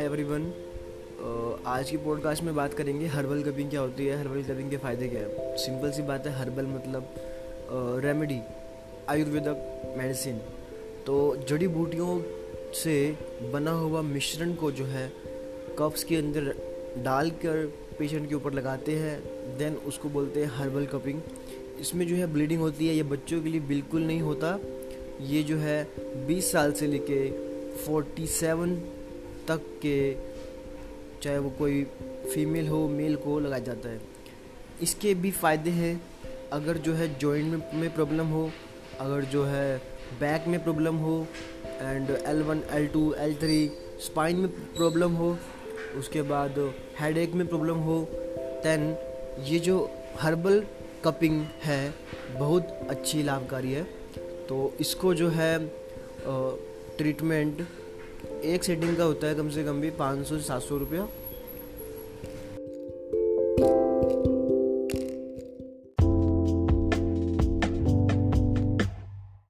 Everyone आज की podcast में बात करेंगे हर्बल कपिंग क्या होती है हर्बल कपिंग के फ़ायदे क्या है। सिंपल सी बात है हर्बल मतलब रेमेडी आयुर्वेदक मेडिसिन तो जड़ी बूटियों से बना हुआ मिश्रण को जो है कप्स के अंदर डाल कर पेशेंट के ऊपर लगाते हैं देन उसको बोलते हैं हर्बल कपिंग इसमें जो है ब्लीडिंग होती है, ये बच्चों के लिए बिल्कुल नहीं होता। ये जो है 20 साल से लेके 47 तक के चाहे वो कोई फीमेल हो, मेल को लगाया जाता है। इसके भी फ़ायदे हैं। अगर जो है जॉइंट में प्रॉब्लम हो, अगर जो है बैक में प्रॉब्लम हो and L one L two L three spine में प्रॉब्लम हो, उसके बाद हेड एक में प्रॉब्लम हो दैन ये जो हर्बल कपिंग है, बहुत अच्छी लाभकारी है। तो इसको जो है ट्रीटमेंट एक सेटिंग का होता है कम से कम भी पाँच सौ से सात सौ रुपया।